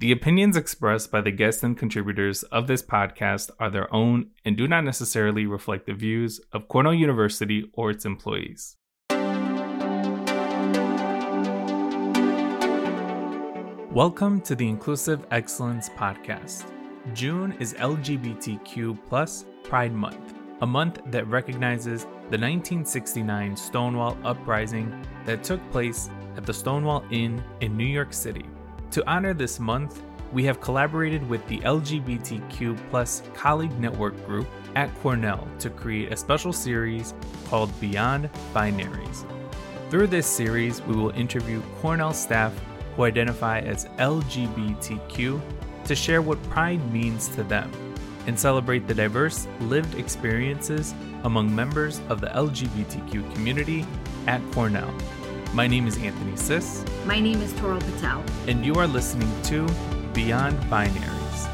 The opinions expressed by the guests and contributors of this podcast are their own and do not necessarily reflect the views of Cornell University or its employees. Welcome to the Inclusive Excellence Podcast. June is LGBTQ Pride Month, a month that recognizes the 1969 Stonewall Uprising that took place at the Stonewall Inn in New York City. To honor this month, we have collaborated with the LGBTQ plus colleague network group at Cornell to create a special series called Beyond Binaries. Through this series, we will interview Cornell staff who identify as LGBTQ to share what pride means to them and celebrate the diverse lived experiences among members of the LGBTQ community at Cornell. My name is Anthony Sis. My name is Toral Patel. And you are listening to Beyond Binaries.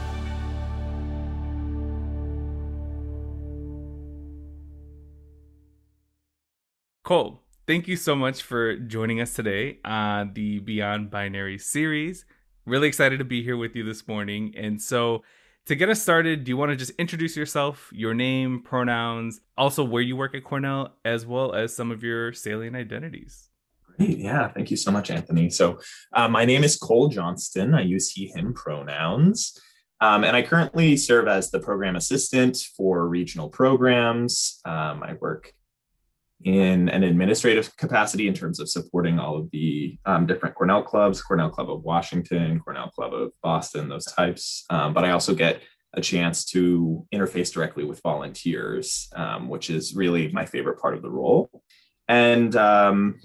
Cole, thank you so much for joining us today on the Beyond Binary series. Really excited to be here with you this morning. And so, to get us started, do you want to just introduce yourself, your name, pronouns, also where you work at Cornell, as well as some of your salient identities? Great. Yeah. Thank you so much, Anthony. So, uh, my name is Cole Johnston. I use he, him pronouns. Um, and I currently serve as the program assistant for regional programs. Um, I work in an administrative capacity in terms of supporting all of the um, different Cornell clubs, Cornell Club of Washington, Cornell Club of Boston, those types. Um, but I also get a chance to interface directly with volunteers, um, which is really my favorite part of the role. And um,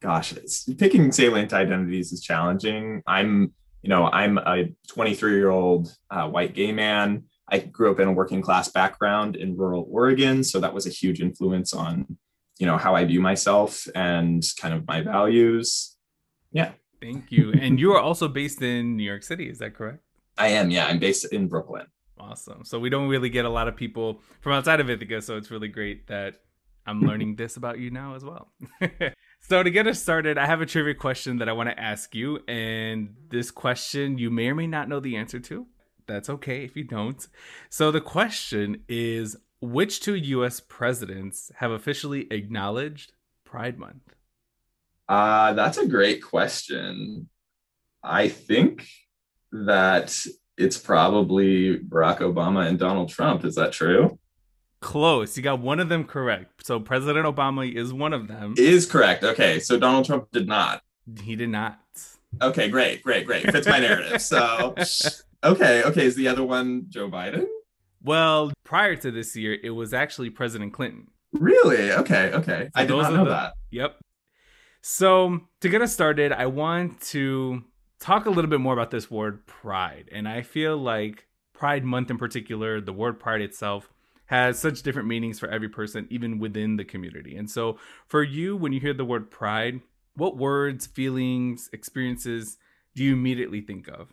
gosh, picking salient identities is challenging. I'm, you know, I'm a 23 year old uh, white gay man. I grew up in a working class background in rural Oregon, so that was a huge influence on, you know, how I view myself and kind of my values. Yeah. Thank you. And you are also based in New York City, is that correct? I am. Yeah, I'm based in Brooklyn. Awesome. So we don't really get a lot of people from outside of Ithaca, so it's really great that I'm learning this about you now as well. So to get us started, I have a trivia question that I want to ask you, and this question you may or may not know the answer to. That's okay if you don't. So the question is which two US presidents have officially acknowledged Pride Month? Uh that's a great question. I think that it's probably Barack Obama and Donald Trump. Is that true? Close. You got one of them correct. So President Obama is one of them. Is correct. Okay. So Donald Trump did not. He did not. Okay, great, great, great. Fits my narrative. So okay, okay. Is the other one Joe Biden? Well, prior to this year, it was actually President Clinton. Really? Okay, okay. So I did not know the, that. Yep. So to get us started, I want to talk a little bit more about this word pride. And I feel like Pride Month in particular, the word pride itself, has such different meanings for every person, even within the community. And so, for you, when you hear the word pride, what words, feelings, experiences do you immediately think of?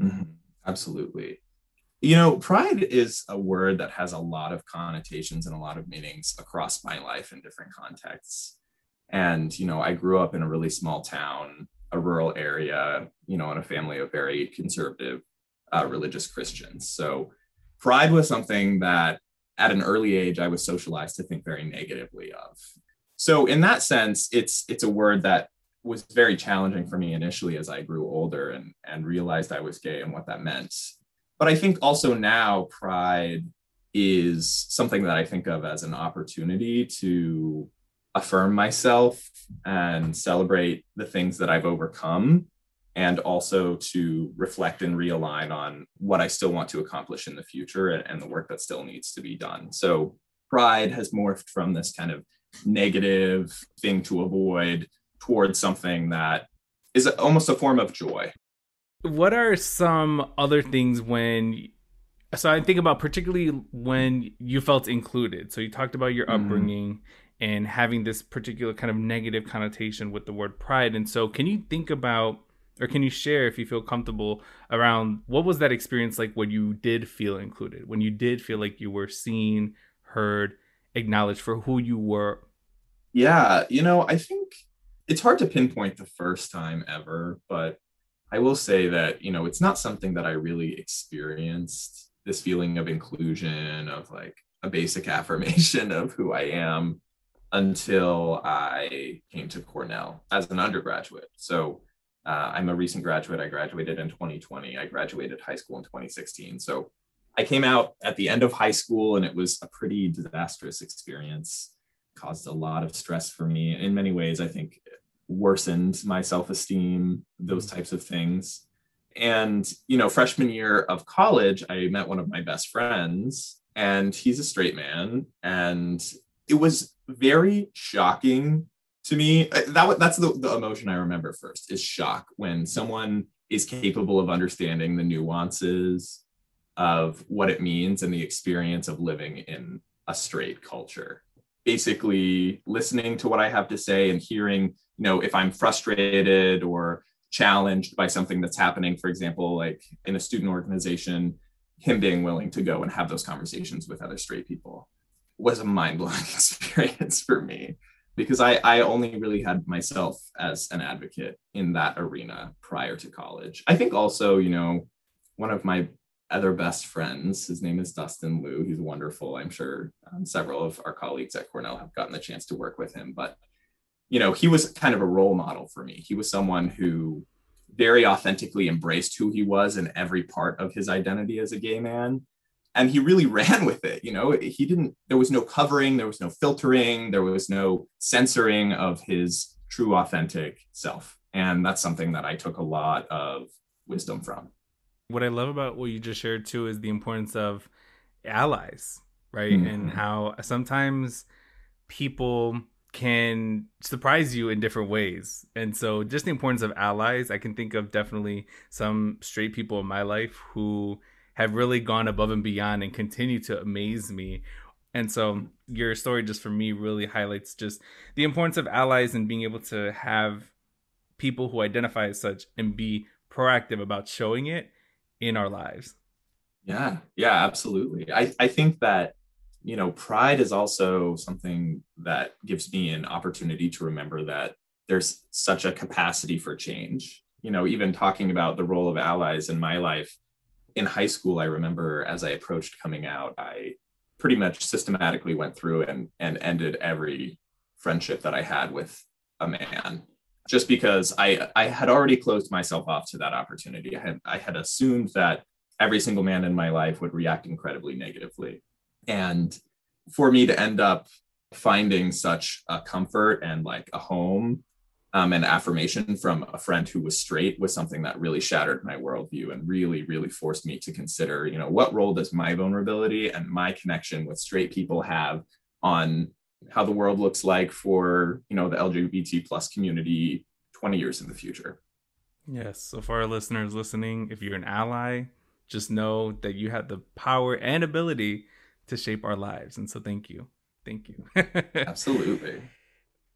Mm-hmm. Absolutely. You know, pride is a word that has a lot of connotations and a lot of meanings across my life in different contexts. And, you know, I grew up in a really small town, a rural area, you know, in a family of very conservative uh, religious Christians. So, pride was something that at an early age, I was socialized to think very negatively of. So in that sense, it's it's a word that was very challenging for me initially as I grew older and, and realized I was gay and what that meant. But I think also now pride is something that I think of as an opportunity to affirm myself and celebrate the things that I've overcome and also to reflect and realign on what I still want to accomplish in the future and, and, the work that still needs to be done. So pride has morphed from this kind of negative thing to avoid towards something that is almost a form of joy. What are some other things when so I think about particularly when you felt included. So you talked about your mm-hmm. upbringing mm-hmm. and having this particular kind of negative connotation with the word pride. And so can you think about or can you share if you feel comfortable around what was that experience like when you did feel included when you did feel like you were seen heard acknowledged for who you were yeah you know i think it's hard to pinpoint the first time ever but I will say that, you know, it's not something that I really experienced this feeling of inclusion, of like a basic affirmation of who I am until I came to Cornell as an undergraduate. So uh, I'm a recent graduate. I graduated in 2020. I graduated high school in 2016. So I came out at the end of high school and it was a pretty disastrous experience. Caused a lot of stress for me. In many ways, I think worsened my self-esteem, those mm-hmm. types of things. And, you know, freshman year of college, I met one of my best friends and he's a straight man. And it was very shocking to me. That that's the, the emotion I remember first is shock when someone is capable of understanding the nuances of what it means and the experience of living in a straight culture. Basically, listening to what I have to say and hearing, you know, if I'm frustrated or challenged by something that's happening, for example, like in a student organization, him being willing to go and have those conversations with other straight people was a mind-blowing experience for me because I, I only really had myself as an advocate in that arena prior to college. I think also, you know, one of my other best friends, his name is Dustin Liu. He's wonderful. I'm sure um, several of our colleagues at Cornell have gotten the chance to work with him, but you know, he was kind of a role model for me. He was someone who very authentically embraced who he was in every part of his identity as a gay man and he really ran with it you know he didn't there was no covering there was no filtering there was no censoring of his true authentic self and that's something that i took a lot of wisdom from what i love about what you just shared too is the importance of allies right mm-hmm. and how sometimes people can surprise you in different ways. And so just the importance of allies, I can think of definitely some straight people in my life who have really gone above and beyond and continue to amaze me. And so your story just for me really highlights just the importance of allies and being able to have people who identify as such and be proactive about showing it in our lives. Yeah, yeah, absolutely. I, I think that, you know, pride is also something that gives me an opportunity to remember that there's such a capacity for change. You know, even talking about the role of allies in my life, in high school, I remember as I approached coming out, I pretty much systematically went through and, and ended every friendship that I had with a man just because I, I had already closed myself off to that opportunity. I had, I had assumed that every single man in my life would react incredibly negatively. And for me to end up finding such a comfort and like a home um, and affirmation from a friend who was straight was something that really shattered my worldview and really, really forced me to consider, you know, what role does my vulnerability and my connection with straight people have on how the world looks like for, you know, the LGBT plus community 20 years in the future. Yes. So for our listeners listening, if you're an ally, just know that you have the power and ability to shape our lives. And so thank you. Thank you. Absolutely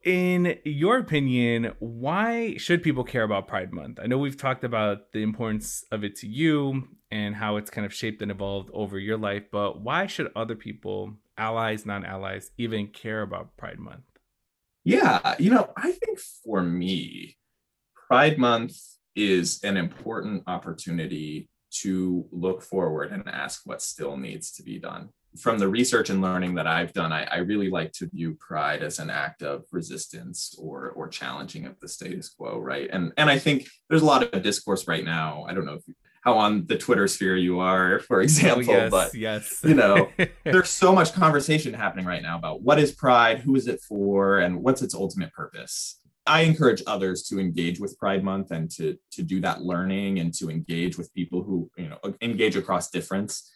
in your opinion, why should people care about Pride Month? I know we've talked about the importance of it to you and how it's kind of shaped and evolved over your life, but why should other people, allies, non allies, even care about Pride Month? Yeah, you know, I think for me, Pride Month is an important opportunity to look forward and ask what still needs to be done from the research and learning that I've done, I, I, really like to view pride as an act of resistance or or challenging of the status quo, right? And and I think there's a lot of discourse right now. I don't know if you, how on the Twitter sphere you are, for example, oh, yes, but yes, you know, there's so much conversation happening right now about what is pride, who is it for, and what's its ultimate purpose. I encourage others to engage with Pride Month and to to do that learning and to engage with people who you know engage across difference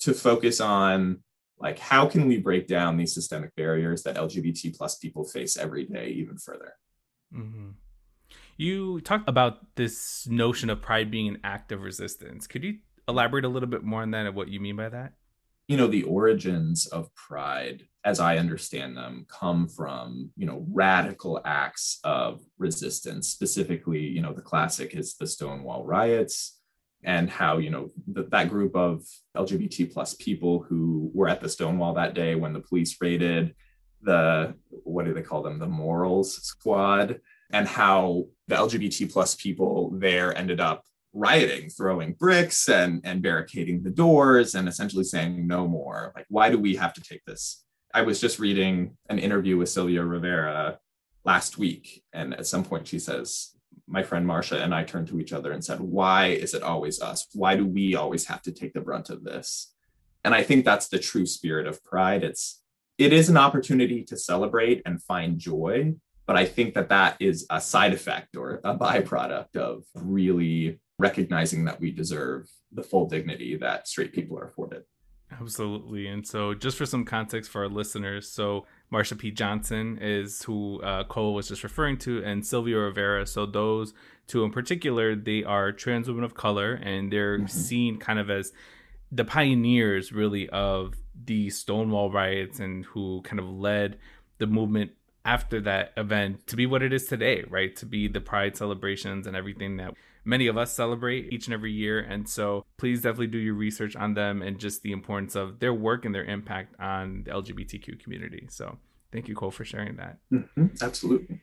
to focus on like how can we break down these systemic barriers that lgbt plus people face every day even further? Mm-hmm. you talked about this notion of pride being an act of resistance. Could you elaborate a little bit more on that and what you mean by that? You know the origins of pride as i understand them come from you know radical acts of resistance. Specifically you know the classic is the stonewall riots and how you know th- that group of lgbt plus people who were at the stonewall that day when the police raided the what do they call them the morals squad and how the LGBT plus people there ended up rioting, throwing bricks and, and barricading the doors and essentially saying no more. Like, why do we have to take this? I was just reading an interview with Sylvia Rivera last week. And at some point she says, my friend Marsha and I turned to each other and said, Why is it always us? Why do we always have to take the brunt of this? And I think that's the true spirit of pride. It's it is an opportunity to celebrate and find joy, but I think that that is a side effect or a byproduct of really recognizing that we deserve the full dignity that straight people are afforded. Absolutely. And so, just for some context for our listeners, so Marsha P. Johnson is who uh, Cole was just referring to, and Sylvia Rivera. So, those two in particular, they are trans women of color, and they're mm-hmm. seen kind of as the pioneers, really, of the Stonewall riots and who kind of led the movement after that event to be what it is today, right? To be the pride celebrations and everything that many of us celebrate each and every year. And so please definitely do your research on them and just the importance of their work and their impact on the LGBTQ community. So thank you, Cole, for sharing that. Mm-hmm. Absolutely.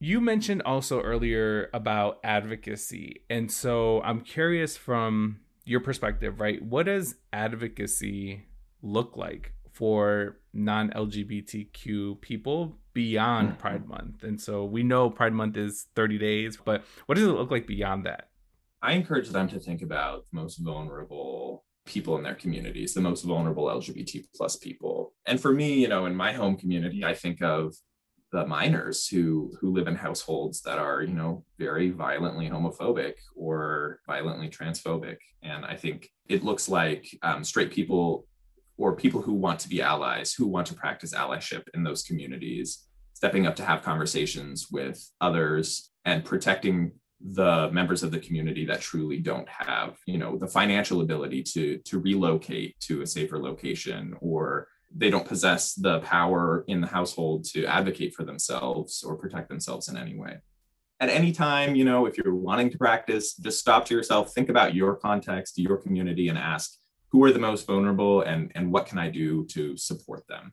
You mentioned also earlier about advocacy. And so I'm curious from your perspective, right? What does advocacy look like for non LGBTQ people beyond mm-hmm. Pride Month. And so we know Pride Month is 30 days, but what does it look like beyond that? I encourage them to think about the most vulnerable people in their communities, the most vulnerable LGBT plus people. And for me, you know, in my home community, I think of the minors who who live in households that are, you know, very violently homophobic or violently transphobic. And I think it looks like um, straight people or people who want to be allies, who want to practice allyship in those communities, stepping up to have conversations with others and protecting the members of the community that truly don't have, you know, the financial ability to to relocate to a safer location or they don't possess the power in the household to advocate for themselves or protect themselves in any way. At any time, you know, if you're wanting to practice, just stop to yourself, think about your context, your community, and ask, who are the most vulnerable and and what can i do to support them?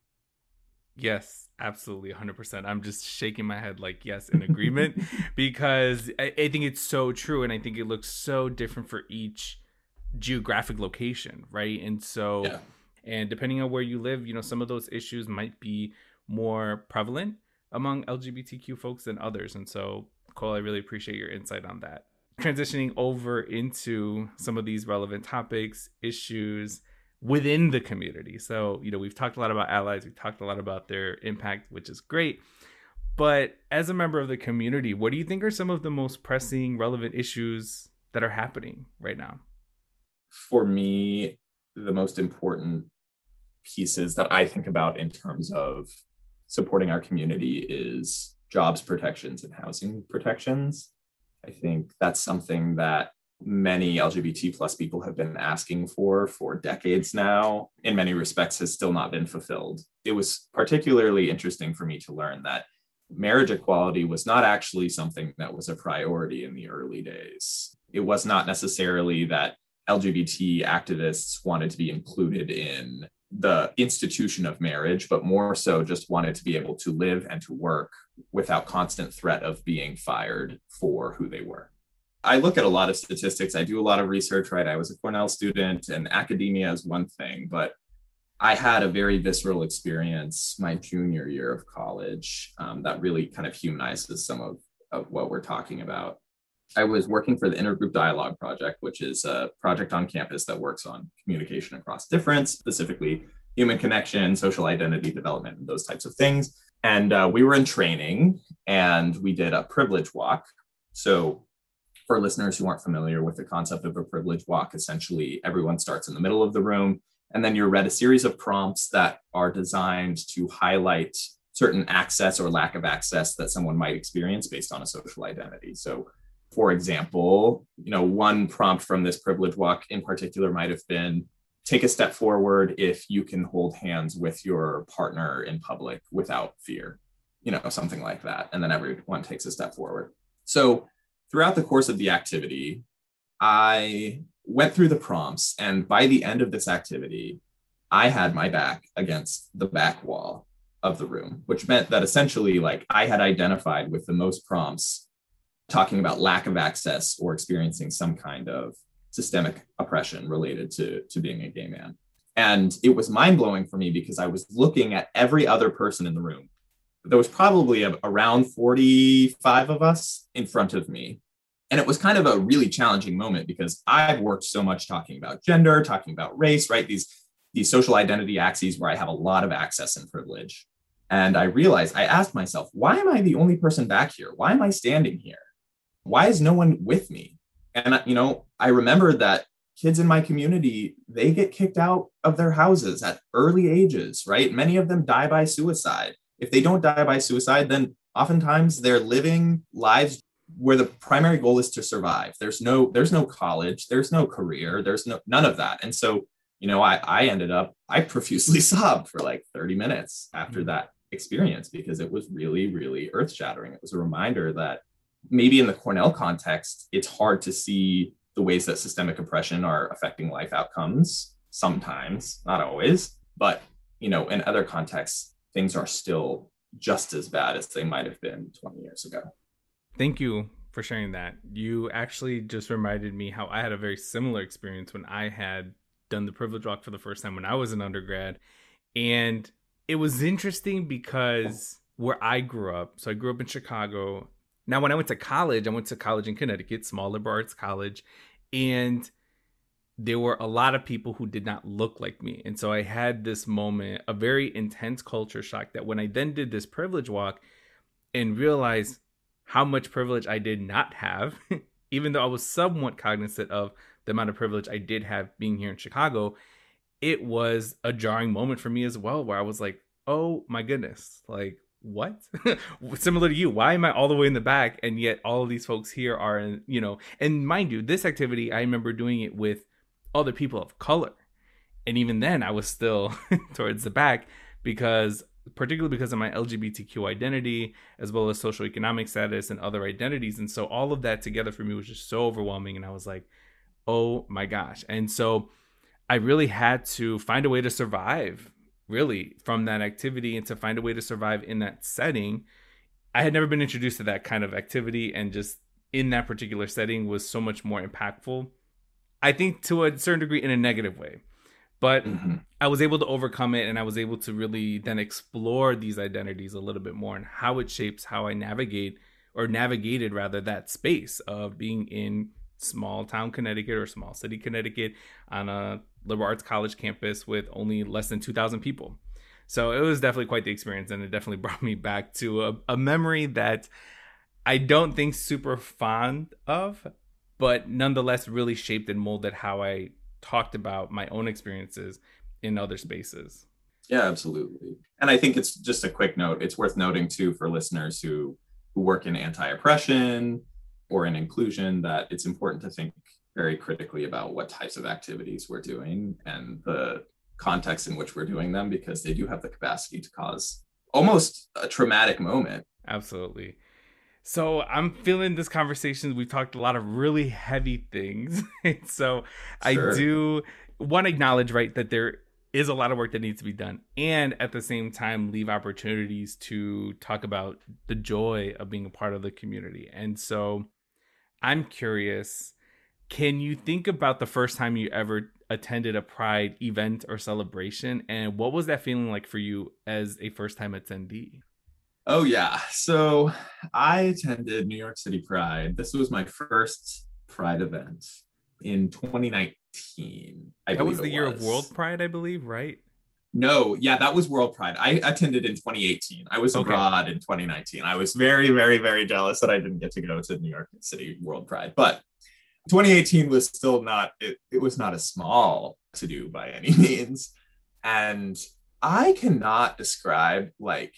Yes absolutely 100% i'm just shaking my head like yes in agreement because I, I, think it's so true and i think it looks so different for each geographic location right? And so yeah. and depending on where you live you know some of those issues might be more prevalent among lgbtq folks than others. And so cole i really appreciate your insight on that transitioning over into some of these relevant topics, issues within the community. So, you know, we've talked a lot about allies, we've talked a lot about their impact, which is great. But as a member of the community, what do you think are some of the most pressing, relevant issues that are happening right now? For me, the most important pieces that I think about in terms of supporting our community is jobs protections and housing protections. I think that's something that many LGBT plus people have been asking for for decades now, in many respects, has still not been fulfilled. It was particularly interesting for me to learn that marriage equality was not actually something that was a priority in the early days. It was not necessarily that LGBT activists wanted to be included in the institution of marriage, but more so just wanted to be able to live and to work without constant threat of being fired for who they were. I look at a lot of statistics. I do a lot of research, right? I was a Cornell student, and academia is one thing, but I had a very visceral experience my junior year of college um, that really kind of humanizes some of, of what we're talking about. I was working for the Intergroup Dialogue Project, which is a project on campus that works on communication across difference, specifically human connection, social identity development, and those types of things. And uh, we were in training and we did a privilege walk. So, for listeners who aren't familiar with the concept of a privilege walk, essentially everyone starts in the middle of the room and then you're read a series of prompts that are designed to highlight certain access or lack of access that someone might experience based on a social identity. So, for example, you know, one prompt from this privilege walk in particular might have been take a step forward if you can hold hands with your partner in public without fear, you know, something like that. And then everyone takes a step forward. So throughout the course of the activity, I went through the prompts. And by the end of this activity, I had my back against the back wall of the room, which meant that essentially, like, I had identified with the most prompts talking about lack of access or experiencing some kind of systemic oppression related to, to being a gay man. And it was mind blowing for me because I was looking at every other person in the room. There was probably a, around 45 of us in front of me. And it was kind of a really challenging moment because I've worked so much talking about gender, talking about race, right? These, these social identity axes where I have a lot of access and privilege. And I realized, I asked myself, why am I the only person back here? Why am I standing here? Why is no one with me? And, you know, I remembered that kids in my community, they get kicked out of their houses at early ages, right? Many of them die by suicide. If they don't die by suicide, then oftentimes they're living lives where the primary goal is to survive. There's no there's no college, there's no career, there's no none of that. And so, you know, I I ended up I profusely sobbed for like 30 minutes after mm-hmm. that experience because it was really really earth-shattering. It was a reminder that maybe in the Cornell context, it's hard to see the ways that systemic oppression are affecting life outcomes sometimes, not always, but you know, in other contexts, things are still just as bad as they might have been 20 years ago. Thank you for sharing that. You actually just reminded me how I had a very similar experience when I had done the privilege walk for the first time when I was an undergrad. And it was interesting because where I grew up, so I grew up in Chicago now, when I went to college, I went to college in Connecticut, small liberal arts college, and there were a lot of people who did not look like me. And so I had this moment, a very intense culture shock that when I then did this privilege walk and realized how much privilege I did not have, even though I was somewhat cognizant of the amount of privilege I did have being here in Chicago, it was a jarring moment for me as well, where I was like, oh my goodness, like what? Similar to you why am i all the way in the back and yet all of these folks here are you know and mind you this activity i remember doing it with other people of color. And even then i was still towards the back because particularly because of my lgbtq identity as well as social economic status and other identities. And so all of that together for me was just so overwhelming and i was like oh my gosh. And so i really had to find a way to survive really from that activity and to find a way to survive in that setting. I had never been introduced to that kind of activity and just in that particular setting was so much more impactful. I think to a certain degree in a negative way. But mm-hmm. I was able to overcome it and I was able to really then explore these identities a little bit more and how it shapes how I navigate or navigated rather that space of being in small town Connecticut or small city Connecticut on a liberal arts college campus with only less than 2,000 people. So it was definitely quite the experience, and it definitely brought me back to a, a memory that I don't think super fond of, but nonetheless really shaped and molded how I talked about my own experiences in other spaces. Yeah, absolutely. And I think it's just a quick note. It's worth noting too for listeners who who work in anti-oppression or in inclusion that it's important to think very critically about what types of activities we're doing and the context in which we're doing them because they do have the capacity to cause almost a traumatic moment. Absolutely. So I'm feeling this conversation. We've talked a lot of really heavy things. so sure. I do want to acknowledge, right, that there is a lot of work that needs to be done and at the same time leave opportunities to talk about the joy of being a part of the community. And so I'm curious can you think about the first time you ever attended a Pride event or celebration? And what was that feeling like for you as a first time attendee? Oh, yeah. So I attended New York City Pride. This was my first Pride event in 2019. I that was the year was. of World Pride, I believe, right? No, yeah, that was World Pride. I attended in 2018. I was okay. abroad in 2019. I was very, very, very jealous that I didn't get to go to New York City World Pride. But 2018 was still not it, it was not a small to do by any means and i cannot describe like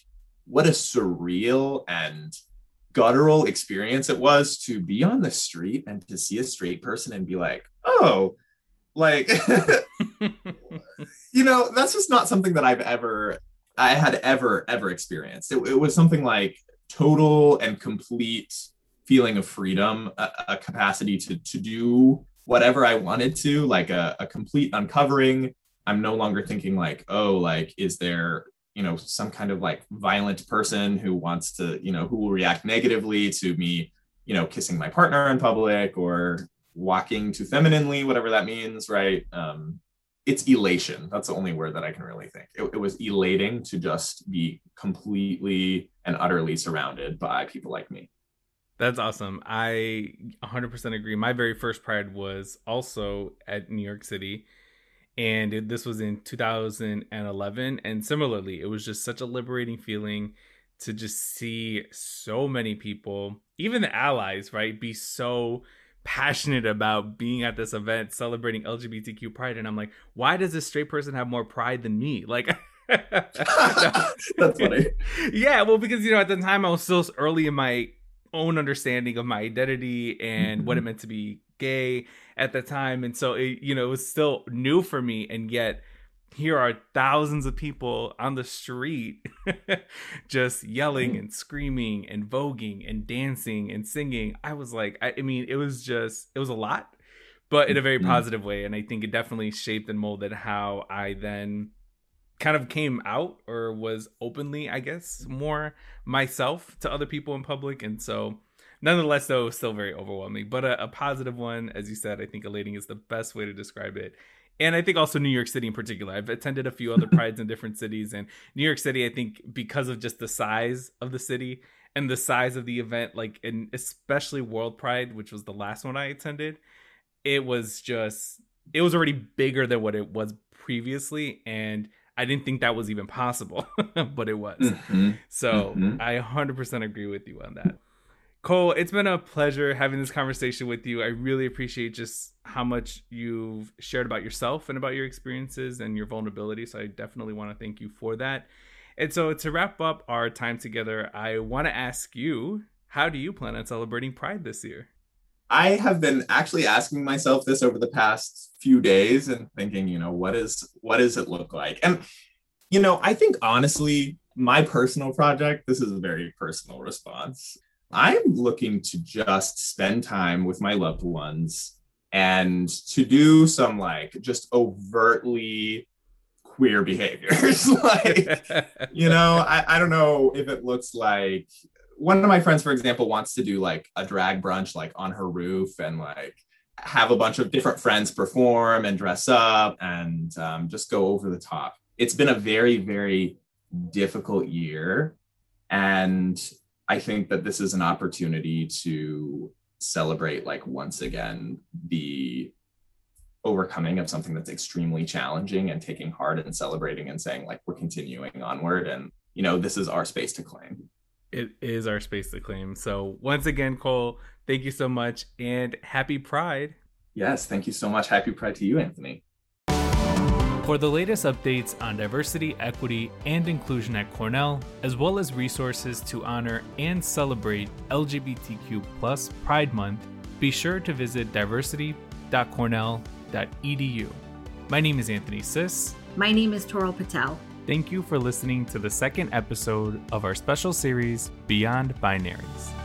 what a surreal and guttural experience it was to be on the street and to see a straight person and be like oh like you know that's just not something that i've ever i had ever ever experienced it, it was something like total and complete feeling of freedom, a, a capacity to to do whatever I wanted to, like a, a complete uncovering. I'm no longer thinking like, oh, like, is there, you know, some kind of like violent person who wants to, you know, who will react negatively to me, you know, kissing my partner in public or walking too femininely, whatever that means, right? Um, it's elation. That's the only word that I can really think. It, it, was elating to just be completely and utterly surrounded by people like me. That's awesome. I 100% agree. My very first Pride was also at New York City, and it, this was in 2011. And similarly, it was just such a liberating feeling to just see so many people, even the allies, right, be so passionate about being at this event celebrating LGBTQ pride. And I'm like, why does this straight person have more pride than me? Like, that's funny. Yeah, well, because you know, at the time I was still early in my own understanding of my identity and what it mm-hmm. meant to be gay at the time, and so it, you know, it was still new for me, and yet here are thousands of people on the street just yelling and screaming and voguing and dancing and singing. I was like, I, I, mean, it was just, it was a lot, but in a very mm-hmm. positive way. And I think it definitely shaped and molded how I then kind of came out or was openly, I guess, more myself to other people in public. And so, nonetheless, though, still very overwhelming, but a, a positive one. As you said, I think elating is the best way to describe it and I think also New York City in particular. I've attended a few other prides in different cities, and New York City, I think, because of just the size of the city and the size of the event, like, and especially World Pride, which was the last one I attended, it was just, it was already bigger than what it was previously, and I didn't think that was even possible, but it was. Mm-hmm. So mm-hmm. I 100% agree with you on that. Cole, it's been a pleasure having this conversation with you. I really appreciate just how much you've shared about yourself and about your experiences and your vulnerability. So I definitely want to thank you for that. And so to wrap up our time together, I want to ask you, how do you plan on celebrating Pride this year? I have been actually asking myself this over the past few days and thinking, you know, what is what does it look like? And you know, I think honestly, my personal project, this is a very personal response. I'm looking to just spend time with my loved ones and to do some like just overtly queer behaviors. like, you know, I, I don't know if it looks like one of my friends, for example, wants to do like a drag brunch like on her roof and like have a bunch of different friends perform and dress up and um, just go over the top. It's been a very, very difficult year. And I think that this is an opportunity to celebrate, like, once again, the overcoming of something that's extremely challenging and taking heart and celebrating and saying, like, we're continuing onward. And, you know, this is our space to claim. It is our space to claim. So, once again, Cole, thank you so much and happy Pride. Yes, thank you so much. Happy Pride to you, Anthony. For the latest updates on diversity, equity, and inclusion at Cornell, as well as resources to honor and celebrate LGBTQ Pride Month, be sure to visit diversity.cornell.edu. My name is Anthony Sis. My name is Toral Patel. Thank you for listening to the second episode of our special series, Beyond Binaries.